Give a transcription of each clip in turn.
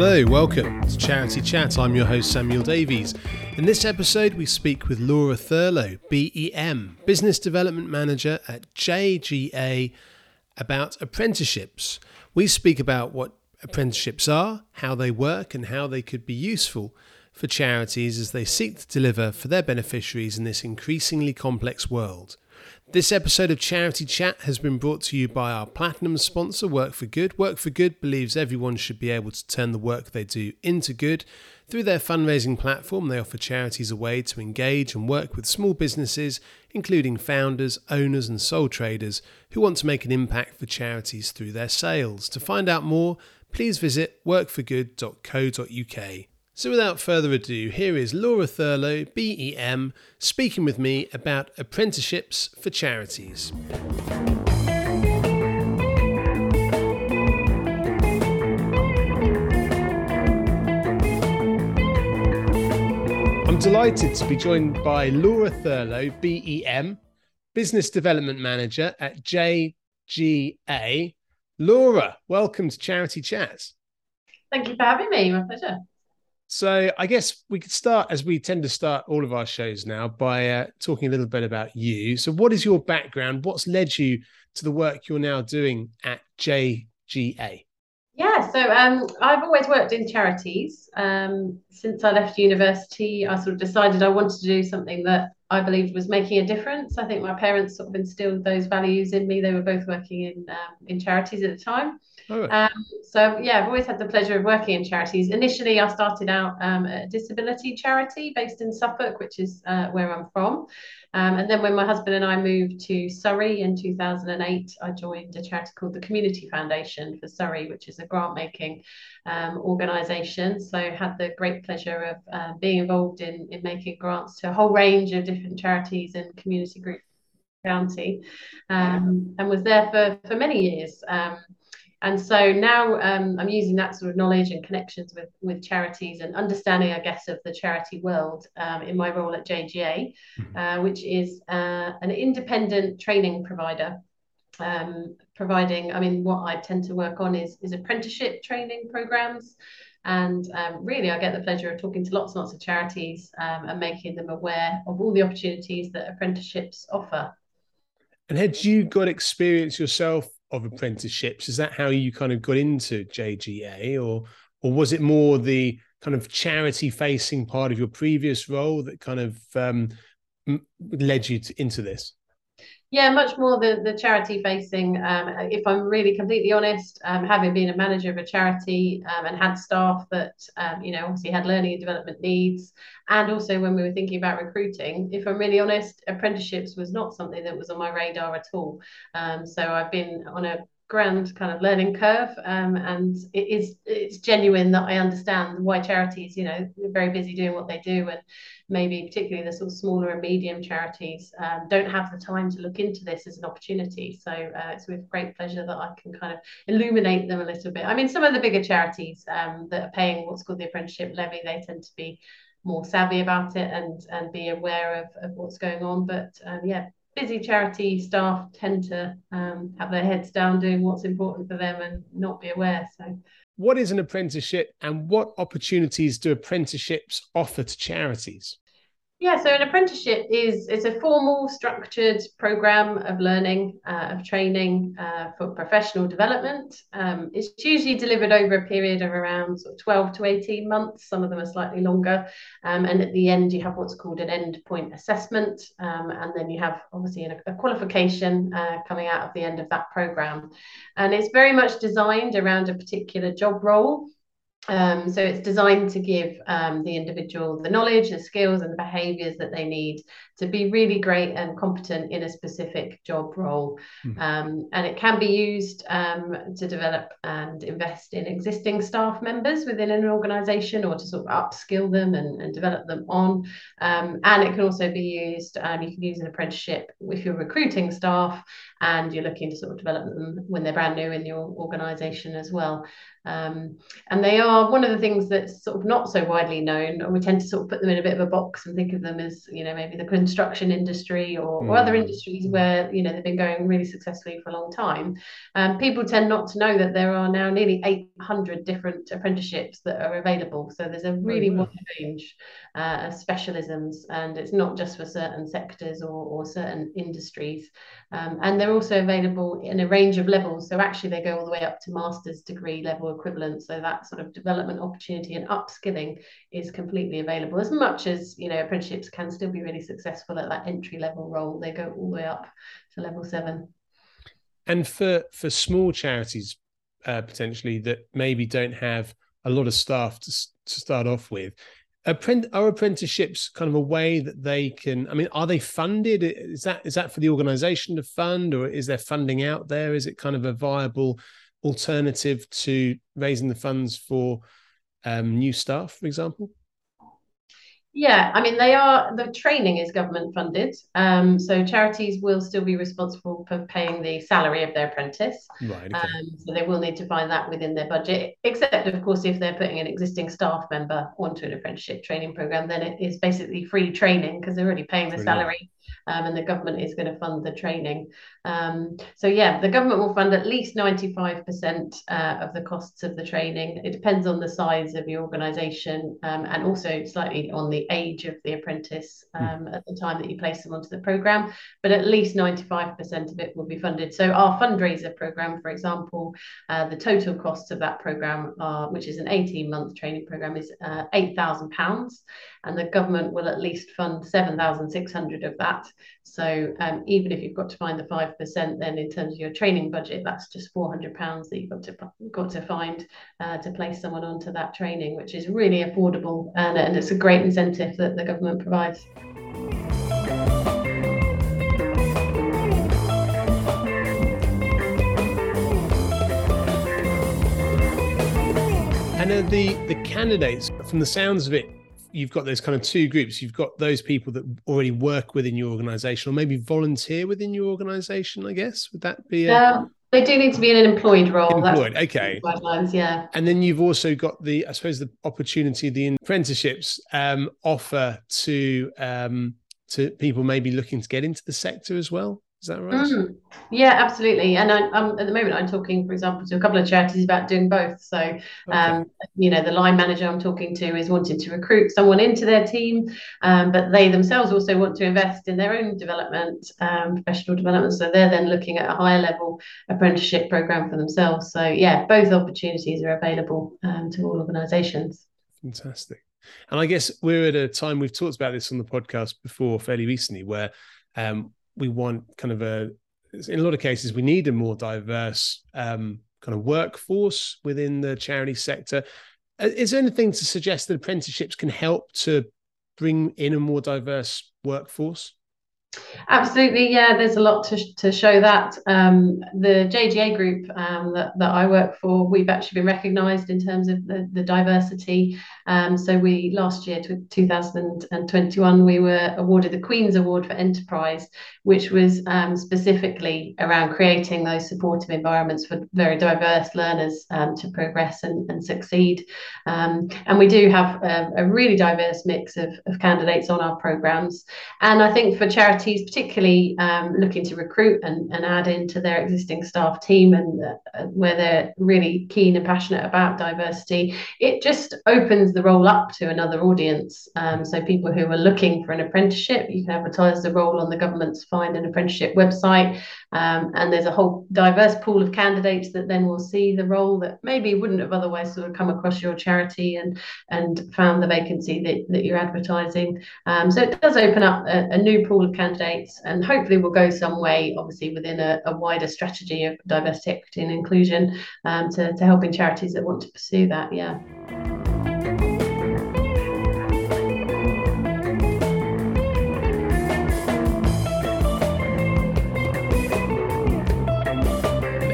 Hello, welcome to Charity Chat. I'm your host, Samuel Davies. In this episode, we speak with Laura Thurlow, BEM, Business Development Manager at JGA, about apprenticeships. We speak about what apprenticeships are, how they work, and how they could be useful for charities as they seek to deliver for their beneficiaries in this increasingly complex world. This episode of Charity Chat has been brought to you by our platinum sponsor, Work for Good. Work for Good believes everyone should be able to turn the work they do into good. Through their fundraising platform, they offer charities a way to engage and work with small businesses, including founders, owners, and sole traders who want to make an impact for charities through their sales. To find out more, please visit workforgood.co.uk. So, without further ado, here is Laura Thurlow, BEM, speaking with me about apprenticeships for charities. I'm delighted to be joined by Laura Thurlow, BEM, Business Development Manager at JGA. Laura, welcome to Charity Chats. Thank you for having me. My pleasure. So I guess we could start as we tend to start all of our shows now by uh, talking a little bit about you. So what is your background? What's led you to the work you're now doing at JGA? Yeah, so um, I've always worked in charities. Um, since I left university, I sort of decided I wanted to do something that I believed was making a difference. I think my parents sort of instilled those values in me. They were both working in um, in charities at the time. Oh. Um, so yeah, I've always had the pleasure of working in charities. Initially, I started out um, a disability charity based in Suffolk, which is uh, where I'm from. Um, and then when my husband and I moved to Surrey in 2008, I joined a charity called the Community Foundation for Surrey, which is a grant making um, organisation. So I had the great pleasure of uh, being involved in, in making grants to a whole range of different charities and community groups county um, and was there for, for many years. Um, and so now um, I'm using that sort of knowledge and connections with with charities and understanding, I guess, of the charity world um, in my role at JGA, mm-hmm. uh, which is uh, an independent training provider. Um, providing, I mean, what I tend to work on is is apprenticeship training programs, and um, really I get the pleasure of talking to lots and lots of charities um, and making them aware of all the opportunities that apprenticeships offer. And had you got experience yourself of apprenticeships. Is that how you kind of got into JGA, or or was it more the kind of charity facing part of your previous role that kind of um, led you to, into this? Yeah, much more the, the charity facing. Um, if I'm really completely honest, um, having been a manager of a charity um, and had staff that, um, you know, obviously had learning and development needs, and also when we were thinking about recruiting, if I'm really honest, apprenticeships was not something that was on my radar at all. Um, so I've been on a grand kind of learning curve um, and it is it's genuine that I understand why charities you know very busy doing what they do and maybe particularly the sort of smaller and medium charities um, don't have the time to look into this as an opportunity. So uh, it's with great pleasure that I can kind of illuminate them a little bit. I mean some of the bigger charities um, that are paying what's called the apprenticeship levy they tend to be more savvy about it and and be aware of, of what's going on. But um, yeah busy charity staff tend to um, have their heads down doing what's important for them and not be aware. So, what is an apprenticeship and what opportunities do apprenticeships offer to charities? Yeah, so an apprenticeship is is a formal, structured program of learning, uh, of training uh, for professional development. Um, it's usually delivered over a period of around sort of 12 to 18 months. Some of them are slightly longer. Um, and at the end, you have what's called an end point assessment. Um, and then you have obviously a, a qualification uh, coming out of the end of that program. And it's very much designed around a particular job role. Um, so it's designed to give um, the individual the knowledge, the skills, and the behaviours that they need to be really great and competent in a specific job role. Mm. Um, and it can be used um, to develop and invest in existing staff members within an organisation or to sort of upskill them and, and develop them on. Um, and it can also be used, um, you can use an apprenticeship if you're recruiting staff and you're looking to sort of develop them when they're brand new in your organisation as well. Um, and they are one of the things that's sort of not so widely known, and we tend to sort of put them in a bit of a box and think of them as, you know, maybe the construction industry or, mm. or other industries where, you know, they've been going really successfully for a long time. Um, people tend not to know that there are now nearly 800 different apprenticeships that are available. So there's a really oh, wow. wide range uh, of specialisms, and it's not just for certain sectors or, or certain industries. Um, and they're also available in a range of levels. So actually, they go all the way up to master's degree level equivalent. So that sort of development opportunity and upskilling is completely available. As much as you know, apprenticeships can still be really successful at that entry level role. They go all the way up to level seven. And for for small charities, uh, potentially that maybe don't have a lot of staff to, to start off with are apprenticeships kind of a way that they can i mean are they funded? Is that is that for the organization to fund or is there funding out there? Is it kind of a viable alternative to raising the funds for um, new staff for example yeah, I mean, they are, the training is government funded. Um, so charities will still be responsible for paying the salary of their apprentice. Right. Okay. Um, so they will need to find that within their budget, except, of course, if they're putting an existing staff member onto an apprenticeship training program, then it is basically free training because they're already paying the Brilliant. salary um, and the government is going to fund the training. Um, so yeah, the government will fund at least 95% uh, of the costs of the training. It depends on the size of your organisation um, and also slightly on the age of the apprentice mm. at the time that you place them onto the programme, but at least 95% of it will be funded. So our fundraiser programme, for example, uh, the total costs of that programme, are, which is an 18-month training programme, is uh, £8,000 and the government will at least fund 7,600 of that. So um, even if you've got to find the 5%, then in terms of your training budget, that's just 400 pounds that you've got to got to find uh, to place someone onto that training, which is really affordable and, and it's a great incentive that the government provides. And the the candidates, from the sounds of it, you've got those kind of two groups. You've got those people that already work within your organization or maybe volunteer within your organization, I guess. Would that be a... um, they do need to be in an employed role. Employed, okay. Guidelines, yeah. And then you've also got the, I suppose, the opportunity the apprenticeships um, offer to um, to people maybe looking to get into the sector as well. Is that right? Mm, yeah, absolutely. And I, am at the moment, I'm talking, for example, to a couple of charities about doing both. So, okay. um, you know, the line manager I'm talking to is wanting to recruit someone into their team, um, but they themselves also want to invest in their own development, um, professional development. So they're then looking at a higher level apprenticeship program for themselves. So, yeah, both opportunities are available um, to all organisations. Fantastic. And I guess we're at a time we've talked about this on the podcast before, fairly recently, where um, we want kind of a in a lot of cases we need a more diverse um, kind of workforce within the charity sector. Uh, is there anything to suggest that apprenticeships can help to bring in a more diverse workforce? Absolutely, yeah. There's a lot to, to show that. Um, the JGA group um, that, that I work for, we've actually been recognised in terms of the, the diversity. Um, so we last year, 2021, we were awarded the Queen's Award for Enterprise, which was um, specifically around creating those supportive environments for very diverse learners um, to progress and, and succeed. Um, and we do have a, a really diverse mix of, of candidates on our programmes. And I think for charities charities, particularly um, looking to recruit and, and add into their existing staff team and uh, where they're really keen and passionate about diversity, it just opens the role up to another audience. Um, so people who are looking for an apprenticeship, you can advertise the role on the government's Find an Apprenticeship website. Um, and there's a whole diverse pool of candidates that then will see the role that maybe wouldn't have otherwise sort of come across your charity and, and found the vacancy that, that you're advertising. Um, so it does open up a, a new pool of candidates candidates and hopefully we'll go some way, obviously, within a, a wider strategy of diversity, equity, and inclusion um, to, to helping charities that want to pursue that. Yeah.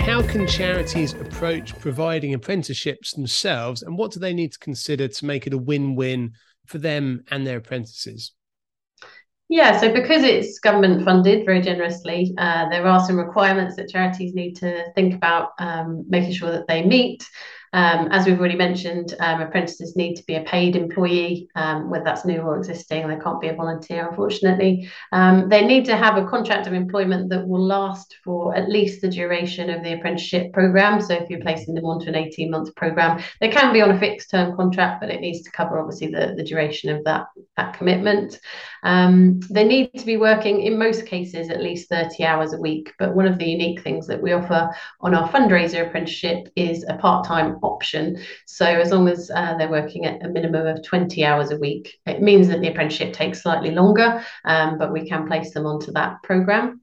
how can charities approach providing apprenticeships themselves and what do they need to consider to make it a win-win for them and their apprentices yeah, so because it's government funded very generously, uh, there are some requirements that charities need to think about um, making sure that they meet. Um, as we've already mentioned, um, apprentices need to be a paid employee, um, whether that's new or existing. They can't be a volunteer, unfortunately. Um, they need to have a contract of employment that will last for at least the duration of the apprenticeship programme. So if you're placing them onto an 18 month programme, they can be on a fixed term contract, but it needs to cover obviously the, the duration of that, that commitment. Um, they need to be working in most cases at least 30 hours a week. But one of the unique things that we offer on our fundraiser apprenticeship is a part time option. So as long as uh, they're working at a minimum of 20 hours a week, it means that the apprenticeship takes slightly longer, um, but we can place them onto that program.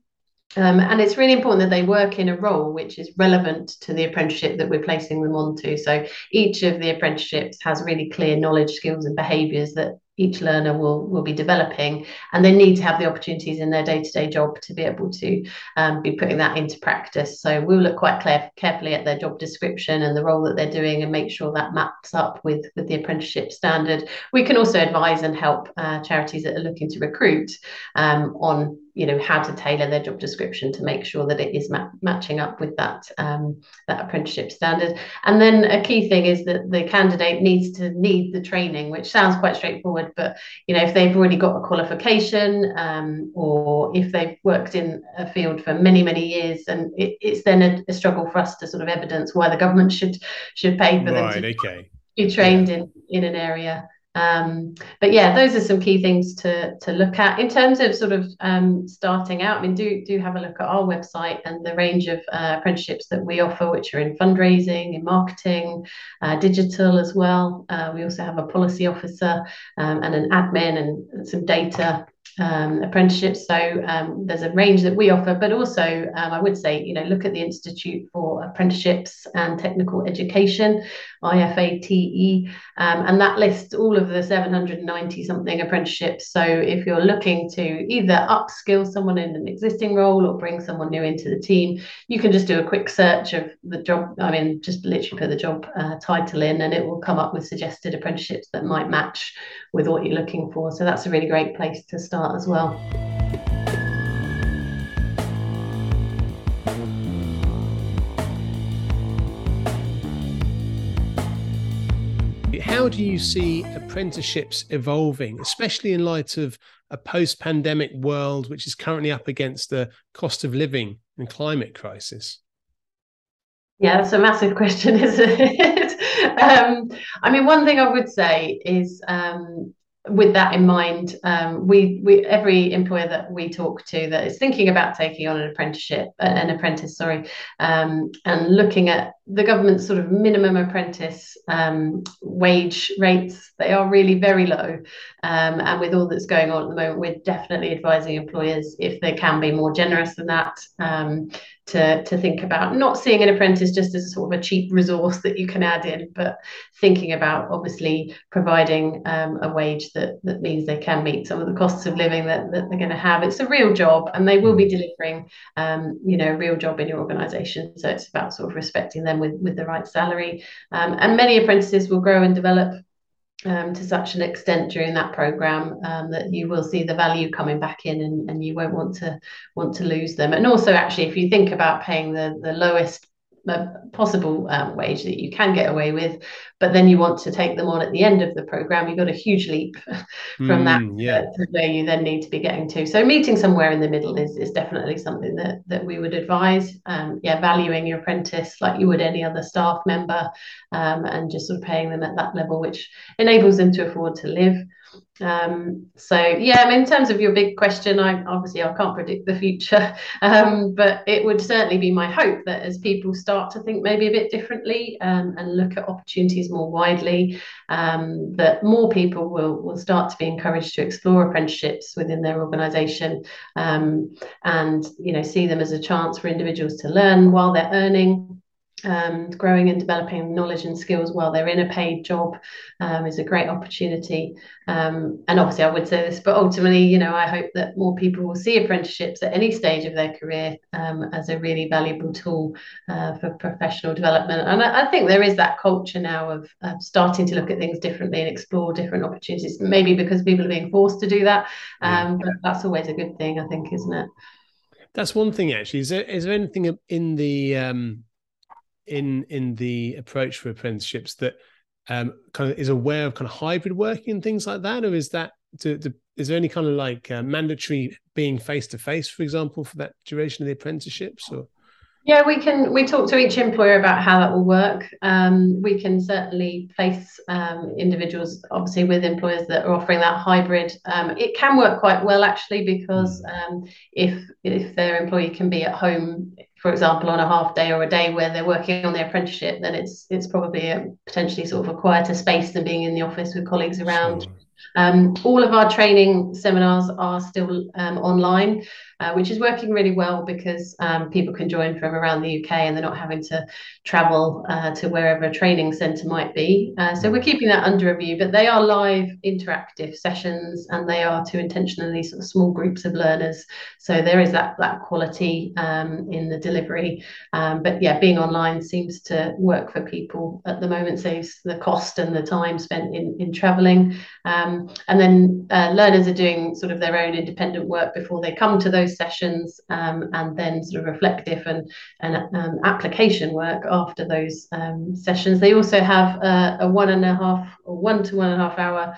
Um, and it's really important that they work in a role which is relevant to the apprenticeship that we're placing them onto. So each of the apprenticeships has really clear knowledge, skills, and behaviours that each learner will will be developing and they need to have the opportunities in their day-to-day job to be able to um, be putting that into practice. So we'll look quite clear, carefully at their job description and the role that they're doing and make sure that maps up with with the apprenticeship standard. We can also advise and help uh, charities that are looking to recruit um, on you know how to tailor their job description to make sure that it is ma- matching up with that um, that apprenticeship standard and then a key thing is that the candidate needs to need the training which sounds quite straightforward but you know if they've already got a qualification um, or if they've worked in a field for many many years and it, it's then a, a, struggle for us to sort of evidence why the government should should pay for right, them to okay. be trained yeah. in in an area um, but yeah, those are some key things to to look at in terms of sort of um, starting out. I mean, do do have a look at our website and the range of uh, apprenticeships that we offer, which are in fundraising, in marketing, uh, digital as well. Uh, we also have a policy officer um, and an admin and some data um, apprenticeships. So um, there's a range that we offer, but also um, I would say, you know, look at the Institute for Apprenticeships and Technical Education, IFATE, um, and that lists all of the 790 something apprenticeships. So if you're looking to either upskill someone in an existing role or bring someone new into the team, you can just do a quick search of the job. I mean, just literally put the job uh, title in, and it will come up with suggested apprenticeships that might match with what you're looking for. So that's a really great place to start as well. How do you see apprenticeships evolving, especially in light of a post pandemic world which is currently up against the cost of living and climate crisis? Yeah, that's a massive question, isn't it? um, I mean, one thing I would say is um, with that in mind, um, we we every employer that we talk to that is thinking about taking on an apprenticeship, an apprentice, sorry, um, and looking at the government's sort of minimum apprentice um, wage rates, they are really very low. Um, and with all that's going on at the moment, we're definitely advising employers if they can be more generous than that um, to, to think about not seeing an apprentice just as a sort of a cheap resource that you can add in, but thinking about obviously providing um, a wage that, that means they can meet some of the costs of living that, that they're going to have. It's a real job and they will be delivering, um, you know, a real job in your organisation. So it's about sort of respecting them with, with the right salary. Um, and many apprentices will grow and develop um, to such an extent during that program um, that you will see the value coming back in and, and you won't want to want to lose them and also actually if you think about paying the the lowest possible um, wage that you can get away with, but then you want to take them on at the end of the program, you've got a huge leap from mm, that yeah. to where you then need to be getting to. So meeting somewhere in the middle is, is definitely something that, that we would advise. Um, yeah, valuing your apprentice like you would any other staff member um, and just sort of paying them at that level, which enables them to afford to live. Um, so yeah, I mean, in terms of your big question, I obviously I can't predict the future, um, but it would certainly be my hope that as people start to think maybe a bit differently um, and look at opportunities more widely, um, that more people will will start to be encouraged to explore apprenticeships within their organisation, um, and you know see them as a chance for individuals to learn while they're earning um, growing and developing knowledge and skills while they're in a paid job um, is a great opportunity. Um, and obviously, I would say this, but ultimately, you know, I hope that more people will see apprenticeships at any stage of their career um, as a really valuable tool uh, for professional development. And I, I, think there is that culture now of, of, starting to look at things differently and explore different opportunities, maybe because people are being forced to do that. Um, but that's always a good thing, I think, isn't it? That's one thing, actually. Is there, is there anything in the um, in in the approach for apprenticeships that um, kind of is aware of kind of hybrid working and things like that, or is that to, to is there any kind of like uh, mandatory being face to face, for example, for that duration of the apprenticeships? Or yeah, we can. We talk to each employer about how that will work. Um, we can certainly place um, individuals, obviously, with employers that are offering that hybrid. Um, it can work quite well, actually, because hmm. um, if if their employee can be at home, for example, on a half day or a day where they're working on their apprenticeship, then it's it's probably a potentially sort of a quieter space than being in the office with colleagues around. Sure. Um, all of our training seminars are still um, online, uh, which is working really well because um, people can join from around the UK and they're not having to travel uh, to wherever a training centre might be. Uh, so we're keeping that under review, but they are live interactive sessions and they are to intentionally sort of small groups of learners. So there is that that quality um, in the delivery. Um, but yeah, being online seems to work for people at the moment, saves the cost and the time spent in, in travelling. Um, and then uh, learners are doing sort of their own independent work before they come to those sessions um, and then sort of reflective and, and um, application work after those um, sessions. They also have a, a one and a half or one to one and a half hour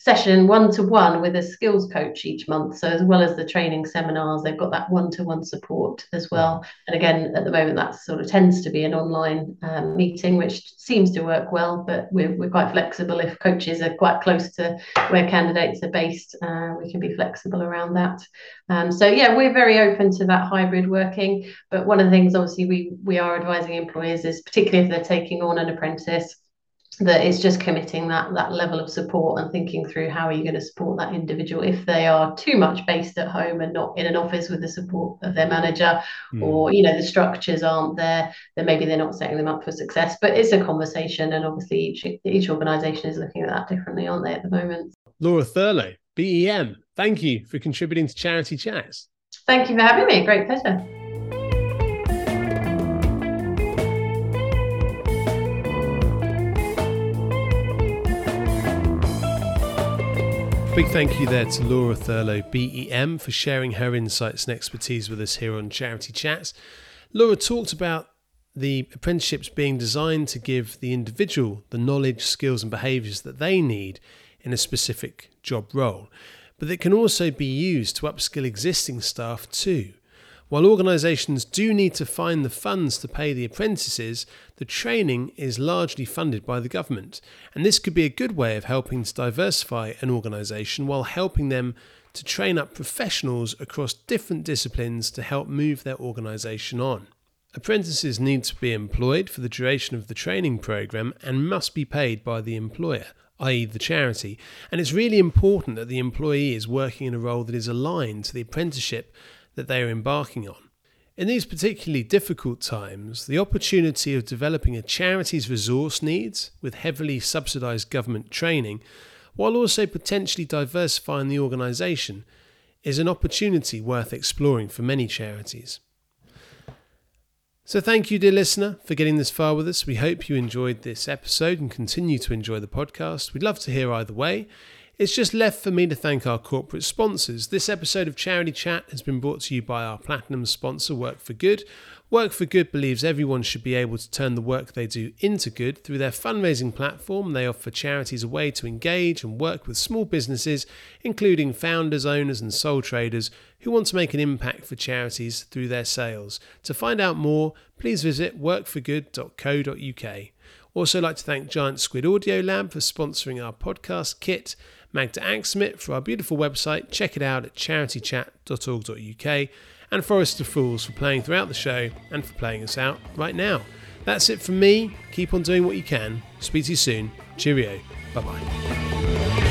session one to one with a skills coach each month. So as well as the training seminars, they've got that one to one support as well. And again, at the moment, that sort of tends to be an online um, meeting, which seems to work well. But we're we're quite flexible. If coaches are quite close to where candidates are based, uh, we can be flexible around that. Um, so yeah, we're very open to that hybrid working. But one of the things, obviously, we we are advising employers is particularly if they're taking on an apprentice that it's just committing that that level of support and thinking through how are you going to support that individual if they are too much based at home and not in an office with the support of their manager mm. or you know the structures aren't there then maybe they're not setting them up for success. But it's a conversation and obviously each each organization is looking at that differently aren't they at the moment? Laura thurlow bem thank you for contributing to charity chats. Thank you for having me. Great pleasure Big thank you there to Laura Thurlow, BEM, for sharing her insights and expertise with us here on Charity Chats. Laura talked about the apprenticeships being designed to give the individual the knowledge, skills, and behaviours that they need in a specific job role, but that can also be used to upskill existing staff too. While organisations do need to find the funds to pay the apprentices, the training is largely funded by the government, and this could be a good way of helping to diversify an organisation while helping them to train up professionals across different disciplines to help move their organisation on. Apprentices need to be employed for the duration of the training programme and must be paid by the employer, i.e., the charity, and it's really important that the employee is working in a role that is aligned to the apprenticeship that they are embarking on. In these particularly difficult times, the opportunity of developing a charity's resource needs with heavily subsidised government training, while also potentially diversifying the organisation, is an opportunity worth exploring for many charities. So, thank you, dear listener, for getting this far with us. We hope you enjoyed this episode and continue to enjoy the podcast. We'd love to hear either way. It's just left for me to thank our corporate sponsors. This episode of Charity Chat has been brought to you by our platinum sponsor, Work for Good. Work for Good believes everyone should be able to turn the work they do into good. Through their fundraising platform, they offer charities a way to engage and work with small businesses, including founders, owners, and sole traders who want to make an impact for charities through their sales. To find out more, please visit workforgood.co.uk. Also, like to thank Giant Squid Audio Lab for sponsoring our podcast kit. Magda Axmit for our beautiful website. Check it out at charitychat.org.uk. And Forest of Fools for playing throughout the show and for playing us out right now. That's it from me. Keep on doing what you can. Speak to you soon. Cheerio. Bye bye.